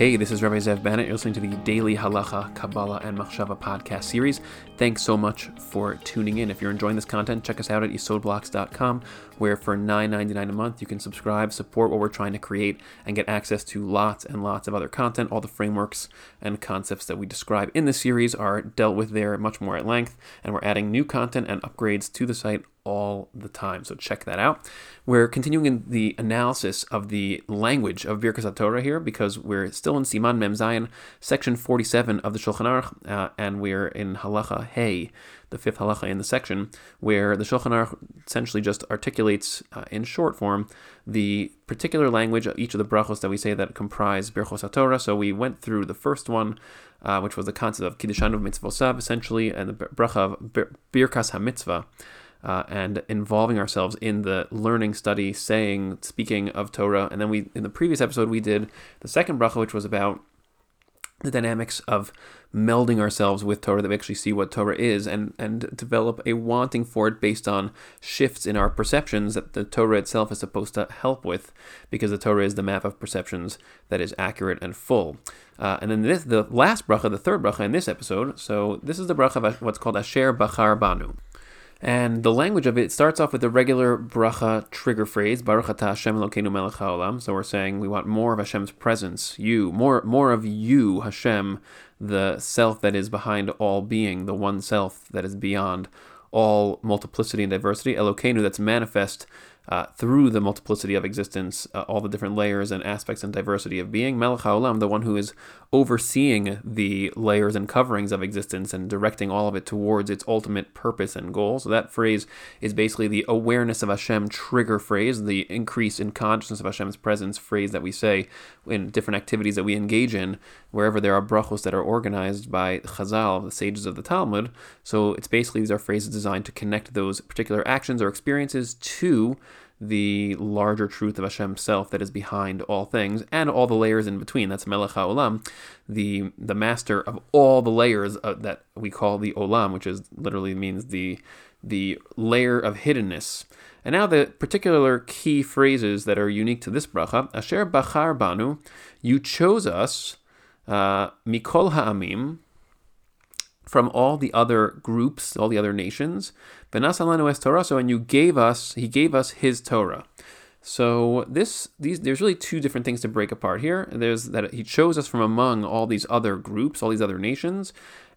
Hey, this is Rabbi Zev Bennett. You're listening to the Daily Halacha, Kabbalah, and Machshava podcast series. Thanks so much for tuning in. If you're enjoying this content, check us out at yesodblocks.com, where for $9.99 a month you can subscribe, support what we're trying to create, and get access to lots and lots of other content. All the frameworks and concepts that we describe in this series are dealt with there much more at length, and we're adding new content and upgrades to the site all the time. So check that out. We're continuing in the analysis of the language of Birkas Torah here because we're still in Siman Mem Zayin, section 47 of the Shulchan Aruch, uh, and we're in Halacha Hey, the fifth halacha in the section, where the Shulchan Aruch essentially just articulates uh, in short form the particular language of each of the brachos that we say that comprise Birchos Torah. So we went through the first one, uh, which was the concept of Kiddushan of Mitzvosav, essentially, and the bracha of Birkas HaMitzvah uh, and involving ourselves in the learning, study, saying, speaking of Torah. And then we, in the previous episode, we did the second bracha, which was about the dynamics of melding ourselves with Torah, that we actually see what Torah is, and and develop a wanting for it based on shifts in our perceptions that the Torah itself is supposed to help with, because the Torah is the map of perceptions that is accurate and full. Uh, and then this, the last bracha, the third bracha in this episode. So this is the bracha of what's called Asher Bachar Banu. And the language of it starts off with the regular bracha trigger phrase, Baruch atah Hashem Elokeinu melech haolam. So we're saying we want more of Hashem's presence, you, more, more of you, Hashem, the self that is behind all being, the one self that is beyond all multiplicity and diversity, Elokeinu, that's manifest uh, through the multiplicity of existence, uh, all the different layers and aspects and diversity of being. Melech HaOlam, the one who is overseeing the layers and coverings of existence and directing all of it towards its ultimate purpose and goal. So that phrase is basically the awareness of Hashem trigger phrase, the increase in consciousness of Hashem's presence phrase that we say in different activities that we engage in, wherever there are brachos that are organized by Chazal, the sages of the Talmud. So it's basically these are phrases designed to connect those particular actions or experiences to the larger truth of Hashem self that is behind all things and all the layers in between. That's Melech HaOlam, the the master of all the layers of, that we call the Olam, which is literally means the the layer of hiddenness. And now the particular key phrases that are unique to this bracha. Asher Bachar Banu, you chose us, uh, Mikol Ha'amim, from all the other groups, all the other nations. Benasalanu es Torah, so and you gave us, he gave us his Torah. So this these there's really two different things to break apart here. There's that he chose us from among all these other groups, all these other nations,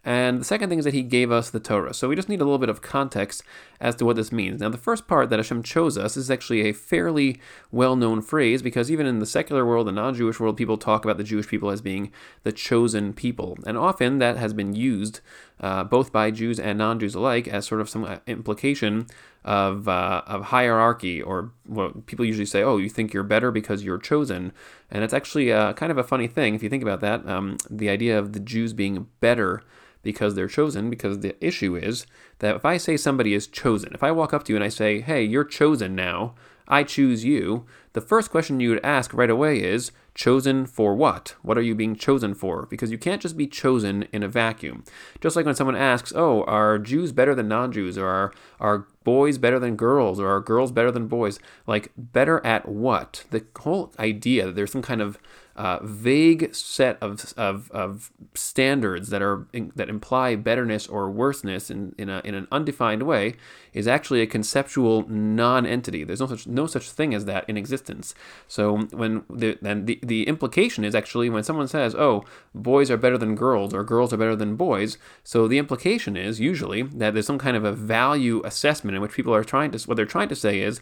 and the second thing is that he gave us the Torah. So we just need a little bit of context as to what this means. Now, the first part that Hashem chose us is actually a fairly well known phrase because even in the secular world, the non Jewish world, people talk about the Jewish people as being the chosen people. And often that has been used uh, both by Jews and non Jews alike as sort of some uh, implication of, uh, of hierarchy, or what people usually say, oh, you think you're better because you're chosen. And it's actually uh, kind of a funny thing if you think about that. Um, the idea of the Jews being better because they're chosen, because the issue is that if I say somebody is chosen, if I walk up to you and I say, hey, you're chosen now, I choose you, the first question you would ask right away is, chosen for what? What are you being chosen for? Because you can't just be chosen in a vacuum. Just like when someone asks, oh, are Jews better than non Jews? Or are, are boys better than girls? Or are girls better than boys? Like, better at what? The whole idea that there's some kind of uh, vague set of, of, of standards that are that imply betterness or worseness in, in, a, in an undefined way is actually a conceptual non-entity. There's no such no such thing as that in existence. So when the then the, the implication is actually when someone says, "Oh, boys are better than girls" or "girls are better than boys," so the implication is usually that there's some kind of a value assessment in which people are trying to what they're trying to say is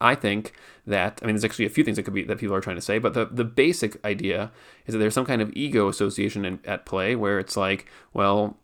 I think that I mean there's actually a few things that could be that people are trying to say, but the, the basic idea is that there's some kind of ego association in, at play where it's like, well,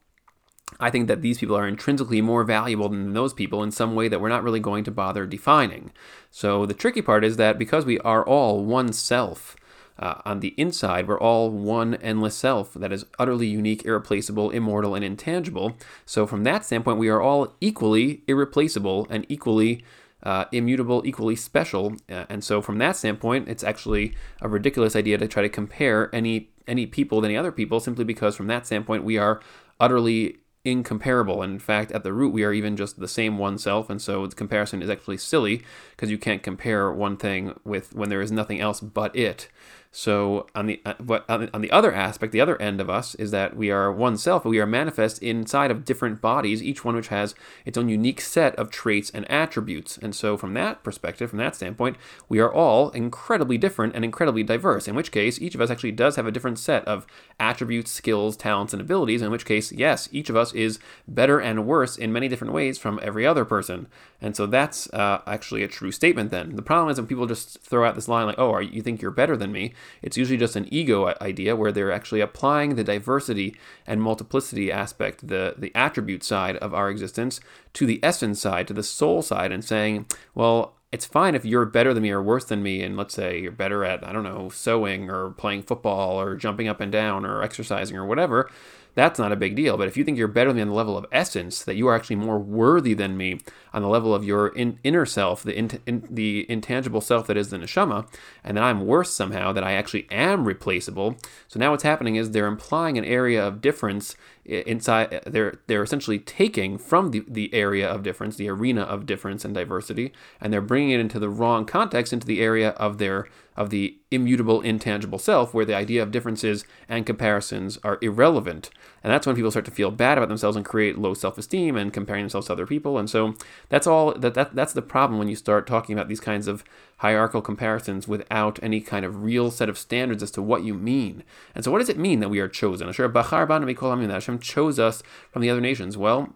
I think that these people are intrinsically more valuable than those people in some way that we're not really going to bother defining. So the tricky part is that because we are all one self, uh, on the inside, we're all one endless self that is utterly unique, irreplaceable, immortal, and intangible. So, from that standpoint, we are all equally irreplaceable and equally uh, immutable, equally special. Uh, and so, from that standpoint, it's actually a ridiculous idea to try to compare any any people with any other people, simply because from that standpoint, we are utterly incomparable. And in fact, at the root, we are even just the same one self. And so, the comparison is actually silly because you can't compare one thing with when there is nothing else but it. So on the uh, on the other aspect, the other end of us is that we are one self, we are manifest inside of different bodies, each one which has its own unique set of traits and attributes. And so from that perspective, from that standpoint, we are all incredibly different and incredibly diverse. In which case, each of us actually does have a different set of attributes, skills, talents, and abilities. In which case, yes, each of us is better and worse in many different ways from every other person. And so that's uh, actually a true statement. Then the problem is when people just throw out this line like, "Oh, are, you think you're better than me?" It's usually just an ego idea where they're actually applying the diversity and multiplicity aspect, the, the attribute side of our existence, to the essence side, to the soul side, and saying, well, it's fine if you're better than me or worse than me, and let's say you're better at, I don't know, sewing or playing football or jumping up and down or exercising or whatever that's not a big deal. But if you think you're better than me on the level of essence, that you are actually more worthy than me on the level of your in, inner self, the in, in, the intangible self that is the neshama, and that I'm worse somehow, that I actually am replaceable. So now what's happening is they're implying an area of difference inside. They're they're essentially taking from the, the area of difference, the arena of difference and diversity, and they're bringing it into the wrong context, into the area of their of the immutable, intangible self, where the idea of differences and comparisons are irrelevant. And that's when people start to feel bad about themselves and create low self-esteem and comparing themselves to other people. And so that's all that, that that's the problem when you start talking about these kinds of hierarchical comparisons without any kind of real set of standards as to what you mean. And so what does it mean that we are chosen? Bachar that Hashem chose us from the other nations. Well,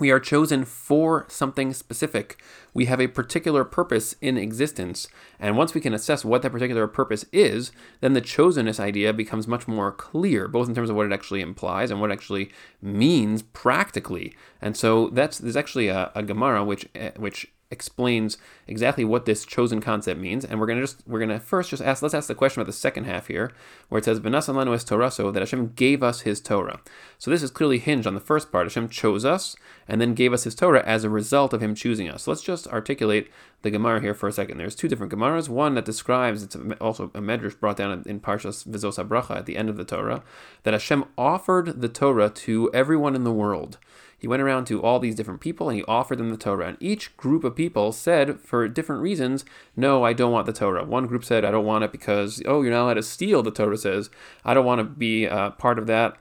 we are chosen for something specific. We have a particular purpose in existence. And once we can assess what that particular purpose is, then the chosenness idea becomes much more clear, both in terms of what it actually implies and what it actually means practically. And so that's there's actually a, a Gemara which eh, which explains exactly what this chosen concept means. And we're gonna just we're gonna first just ask let's ask the question about the second half here, where it says Benasan lanu es Torah, so that Hashem gave us his Torah. So this is clearly hinged on the first part. Hashem chose us and then gave us his Torah as a result of him choosing us. So let's just articulate the Gemara here for a second. There's two different Gemaras. One that describes, it's also a medrash brought down in Parshas Vizos Bracha at the end of the Torah, that Hashem offered the Torah to everyone in the world. He went around to all these different people and he offered them the Torah. And each group of people said, for different reasons, no, I don't want the Torah. One group said, I don't want it because, oh, you're not allowed to steal, the Torah says. I don't want to be uh, part of that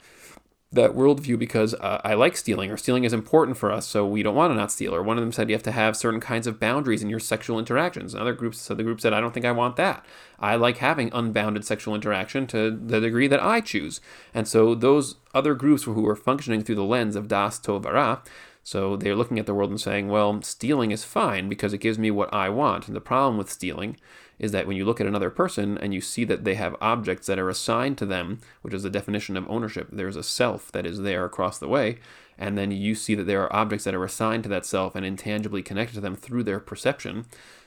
that worldview because uh, I like stealing, or stealing is important for us, so we don't want to not steal. Or one of them said you have to have certain kinds of boundaries in your sexual interactions. Another group said the group said I don't think I want that. I like having unbounded sexual interaction to the degree that I choose. And so those other groups who were functioning through the lens of das tovara, so they're looking at the world and saying, well, stealing is fine because it gives me what I want. And the problem with stealing is that when you look at another person and you see that they have objects that are assigned to them, which is the definition of ownership, there's a self that is there across the way, and then you see that there are objects that are assigned to that self and intangibly connected to them through their perception.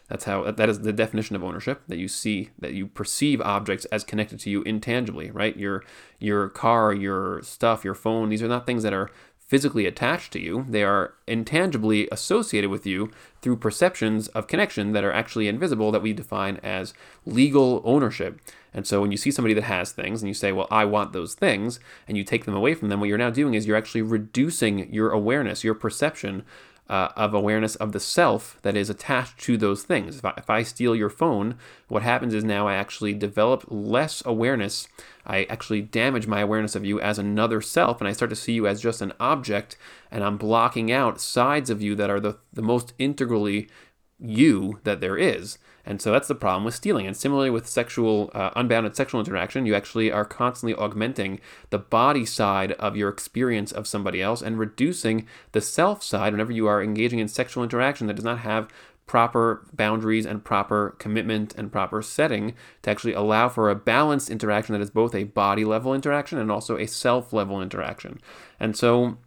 That's how that is the definition of ownership that you see that you perceive objects as connected to you intangibly, right? Your your car, your stuff, your phone, these are not things that are physically attached to you. They are intangibly associated with you through perceptions of connection that are actually invisible that we define as legal ownership. And so when you see somebody that has things and you say, well, I want those things, and you take them away from them, what you're now doing is you're actually reducing your awareness, your perception uh, of awareness of the self that is attached to those things. If I, if I steal your phone, what happens is now I actually develop less awareness. I actually damage my awareness of you as another self, and I start to see you as just an object, and I'm blocking out sides of you that are the, the most integrally you that there is. And so that's the problem with stealing. And similarly with sexual, uh, unbounded sexual interaction, you actually are constantly augmenting the body side of your experience of somebody else and reducing the self side whenever you are engaging in sexual interaction that does not have proper boundaries and proper commitment and proper setting to actually allow for a balanced interaction that is both a body level interaction and also a self level interaction. And so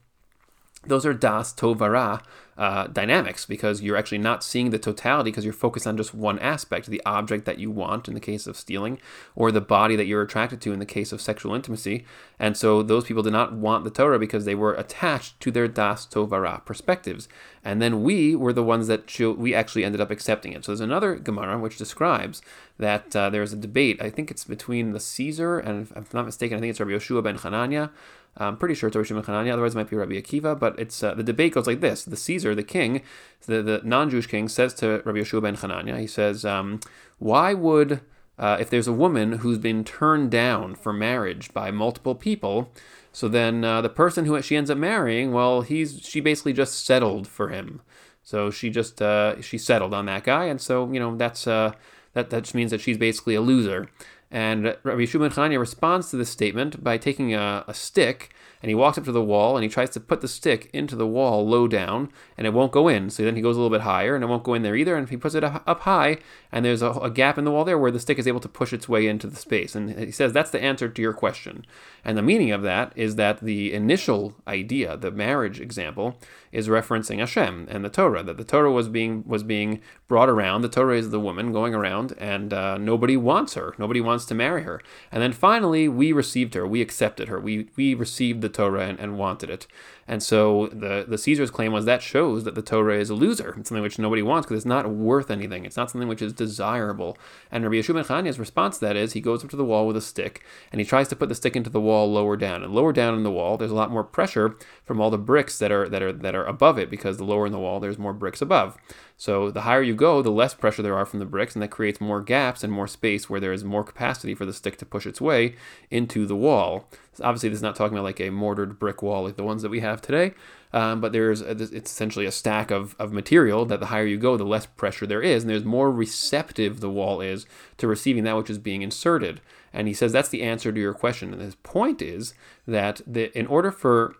those are das tovara uh, dynamics because you're actually not seeing the totality because you're focused on just one aspect the object that you want in the case of stealing or the body that you're attracted to in the case of sexual intimacy. And so those people did not want the torah because they were attached to their das tovara perspectives. And then we were the ones that cho- we actually ended up accepting it. So there's another gemara which describes that uh, there's a debate. I think it's between the caesar and if i'm not mistaken i think it's rabbi Yoshua ben Hanania I'm pretty sure it's Rabbi Shimon Hanania, otherwise it might be Rabbi Akiva, but it's uh, the debate goes like this. The Caesar, the king, the, the non-Jewish king, says to Rabbi Yeshua ben Hanania, he says, um, why would uh, if there's a woman who's been turned down for marriage by multiple people, so then uh, the person who she ends up marrying, well, he's she basically just settled for him. So she just uh, she settled on that guy, and so you know that's uh, that that just means that she's basically a loser. And Rabbi Yeshua Chania responds to this statement by taking a, a stick and he walks up to the wall and he tries to put the stick into the wall low down and it won't go in. So then he goes a little bit higher and it won't go in there either. And he puts it up high and there's a, a, gap in the wall there where the stick is able to push its way into the space. And he says that's the answer to your question. And the meaning of that is that the initial idea, the marriage example, is referencing Hashem and the Torah. That the Torah was being was being brought around. The Torah is the woman going around, and uh, nobody wants her. Nobody wants to marry her. And then finally, we received her. We accepted her. We we received the Torah and, and wanted it. And so the, the Caesar's claim was that shows that the Torah is a loser. It's something which nobody wants because it's not worth anything. It's not something which is desirable. And Rabbi Yeshua ben response to that is he goes up to the wall with a stick and he tries to put the stick into the wall lower down. And lower down in the wall, there's a lot more pressure from all the bricks that are that are that are above it because the lower in the wall, there's more bricks above. So the higher you go, the less pressure there are from the bricks, and that creates more gaps and more space where there is more capacity for the stick to push its way into the wall. Obviously, this is not talking about like a mortared brick wall like the ones that we have today, um, but there's a, it's essentially a stack of, of material that the higher you go, the less pressure there is, and there's more receptive the wall is to receiving that which is being inserted. And he says that's the answer to your question. And his point is that the, in order for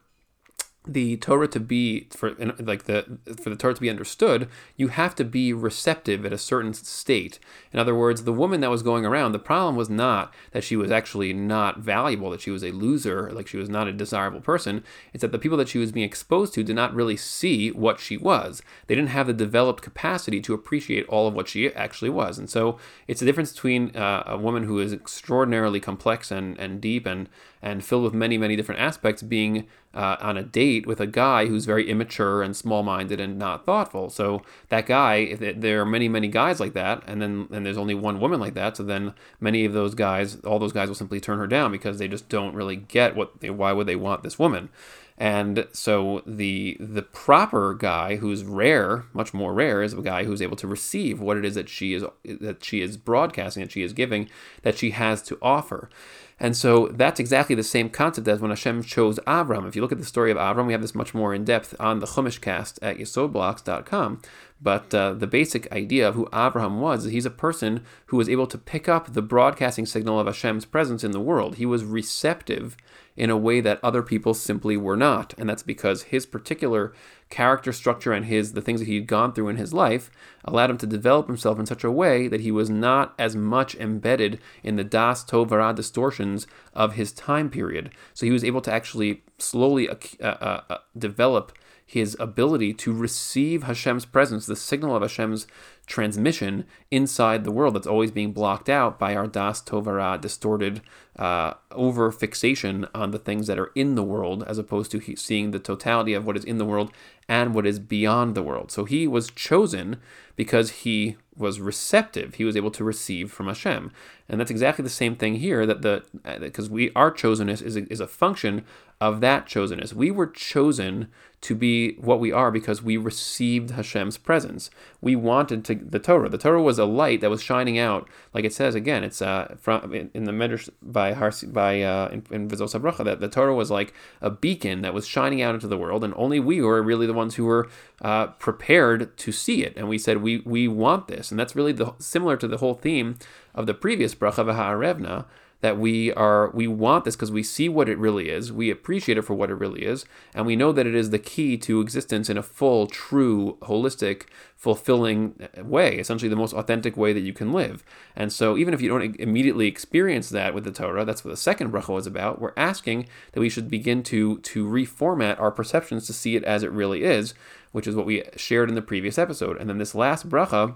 the Torah to be for like the for the Torah to be understood, you have to be receptive at a certain state. In other words, the woman that was going around, the problem was not that she was actually not valuable, that she was a loser, like she was not a desirable person. It's that the people that she was being exposed to did not really see what she was. They didn't have the developed capacity to appreciate all of what she actually was. And so it's a difference between uh, a woman who is extraordinarily complex and, and deep and and filled with many many different aspects being uh, on a date with a guy who's very immature and small-minded and not thoughtful. So that guy, there are many, many guys like that, and then and there's only one woman like that. So then many of those guys, all those guys will simply turn her down because they just don't really get what. They, why would they want this woman? And so the the proper guy who's rare, much more rare, is a guy who's able to receive what it is that she is that she is broadcasting, that she is giving, that she has to offer. And so that's exactly the same concept as when Hashem chose Avram. If you look at the story of Avram, we have this much more in depth on the Chumash cast at yesodblocks.com. But uh, the basic idea of who Abraham was is he's a person who was able to pick up the broadcasting signal of Hashem's presence in the world. He was receptive in a way that other people simply were not. And that's because his particular character structure and his the things that he'd gone through in his life allowed him to develop himself in such a way that he was not as much embedded in the das tovara distortions of his time period. So he was able to actually slowly uh, uh, uh, develop his ability to receive Hashem's presence, the signal of Hashem's transmission inside the world that's always being blocked out by our das tovara, distorted uh, over fixation on the things that are in the world, as opposed to seeing the totality of what is in the world and what is beyond the world. So he was chosen because he was receptive. He was able to receive from Hashem, and that's exactly the same thing here. That the because we our chosenness is a, is a function of that chosenness. We were chosen to be what we are because we received Hashem's presence. We wanted to the Torah. The Torah was a light that was shining out, like it says again. It's uh, from in, in the Medrash by Harsi, by uh, in, in Vizos Bracha that the Torah was like a beacon that was shining out into the world, and only we were really the ones who were uh, prepared to see it. And we said we we want this, and that's really the similar to the whole theme of the previous Bracha V'Ha'arevna that we are we want this because we see what it really is we appreciate it for what it really is and we know that it is the key to existence in a full true holistic fulfilling uh, way essentially the most authentic way that you can live. And so even if you don't immediately experience that with the torah that's what the second bracha was about we're asking that we should begin to to reformat our perceptions to see it as it really is which is what we shared in the previous episode. And then this last bracha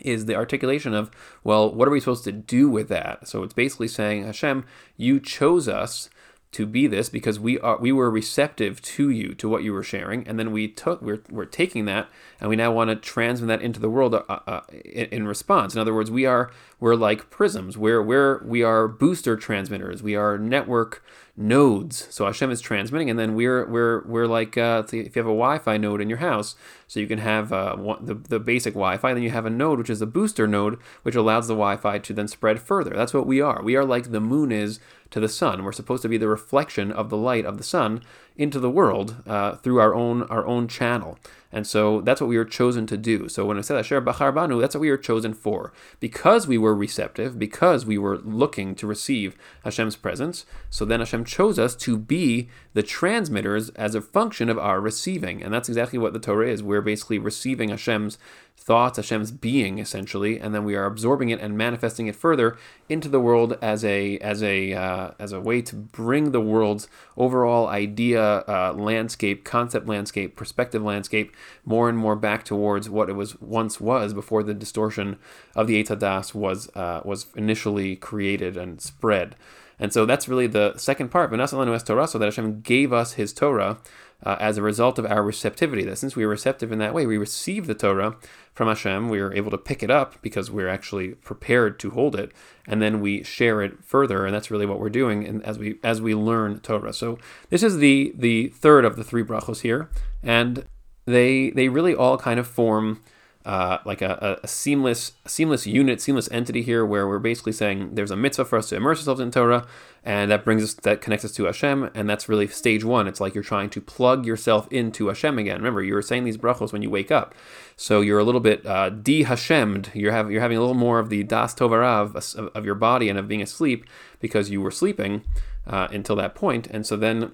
is the articulation of, well, what are we supposed to do with that? So it's basically saying, Hashem, you chose us to be this because we are we were receptive to you to what you were sharing and then we took we're, we're taking that and we now want to transmit that into the world uh, uh, in, in, response in other words we are we're like prisms. We're, we're, we are booster transmitters. We are network nodes. So Hashem is transmitting, and then we're we're we're like uh, if you have a Wi-Fi node in your house, so you can have uh, the the basic Wi-Fi, then you have a node which is a booster node, which allows the Wi-Fi to then spread further. That's what we are. We are like the moon is to the sun. We're supposed to be the reflection of the light of the sun into the world uh, through our own our own channel. And so that's what we were chosen to do. So when I said Asher Bachar Banu, that's what we were chosen for. Because we were receptive, because we were looking to receive Hashem's presence, so then Hashem chose us to be the transmitters as a function of our receiving. And that's exactly what the Torah is. We're basically receiving Hashem's thoughts, Hashem's being, essentially, and then we are absorbing it and manifesting it further into the world as a as a uh, as a way to bring the world's overall idea, uh, landscape, concept landscape, perspective landscape more and more back towards what it was once was before the distortion of the Eitz Hadas was uh, was initially created and spread. And so that's really the second part. Es Torah, so that Hashem gave us His Torah uh, as a result of our receptivity. That since we are receptive in that way, we receive the Torah from Hashem. We are able to pick it up because we're actually prepared to hold it, and then we share it further. And that's really what we're doing. And as we as we learn Torah, so this is the the third of the three brachos here, and they they really all kind of form uh, like a, a, seamless seamless unit, seamless entity here, where we're basically saying there's a mitzvah for us to immerse ourselves in Torah, and that brings us that connects us to Hashem, and that's really stage one. It's like you're trying to plug yourself into Hashem again. Remember, you were saying these brachos when you wake up, so you're a little bit uh, de-Hashemmed. You're having you're having a little more of the das tovarav of, of your body and of being asleep because you were sleeping uh, until that point, and so then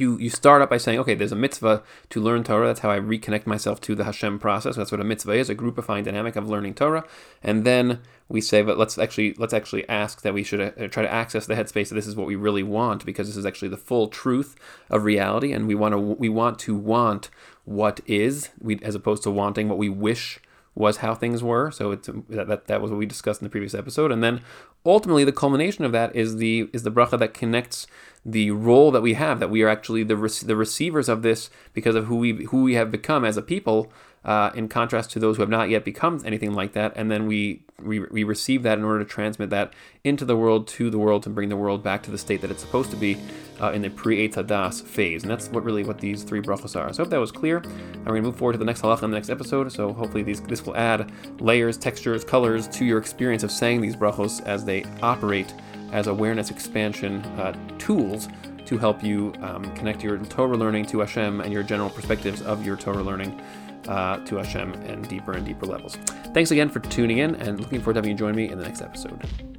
you you start up by saying, okay, there's a mitzvah to learn Torah. That's how I reconnect myself to the Hashem process. That's what a mitzvah is, a groupifying dynamic of learning Torah. And then we say, but let's actually let's actually ask that we should uh, try to access the headspace. That this is what we really want because this is actually the full truth of reality, and we want to we want to want what is, we as opposed to wanting what we wish was how things were. So it's that, that, was what we discussed in the previous episode. And then ultimately the culmination of that is the is the bracha that connects the role that we have that we are actually the the receivers of this because of who we who we have become as a people uh, in contrast to those who have not yet become anything like that. And then we, we we receive that in order to transmit that into the world to the world to bring the world back to the state that it's supposed to be uh, in the pre das phase. And that's what really what these three brachos are. So I hope that was clear. And we're going to move forward to the next halacha in the next episode. So hopefully these this will add layers textures colors to your experience of saying these brachos as they operate as awareness expansion uh, tools to help you um, connect your Torah learning to Hashem and your general perspectives of your Torah learning uh, to Hashem and deeper and deeper levels. Thanks again for tuning in and looking forward to having you join me in the next episode.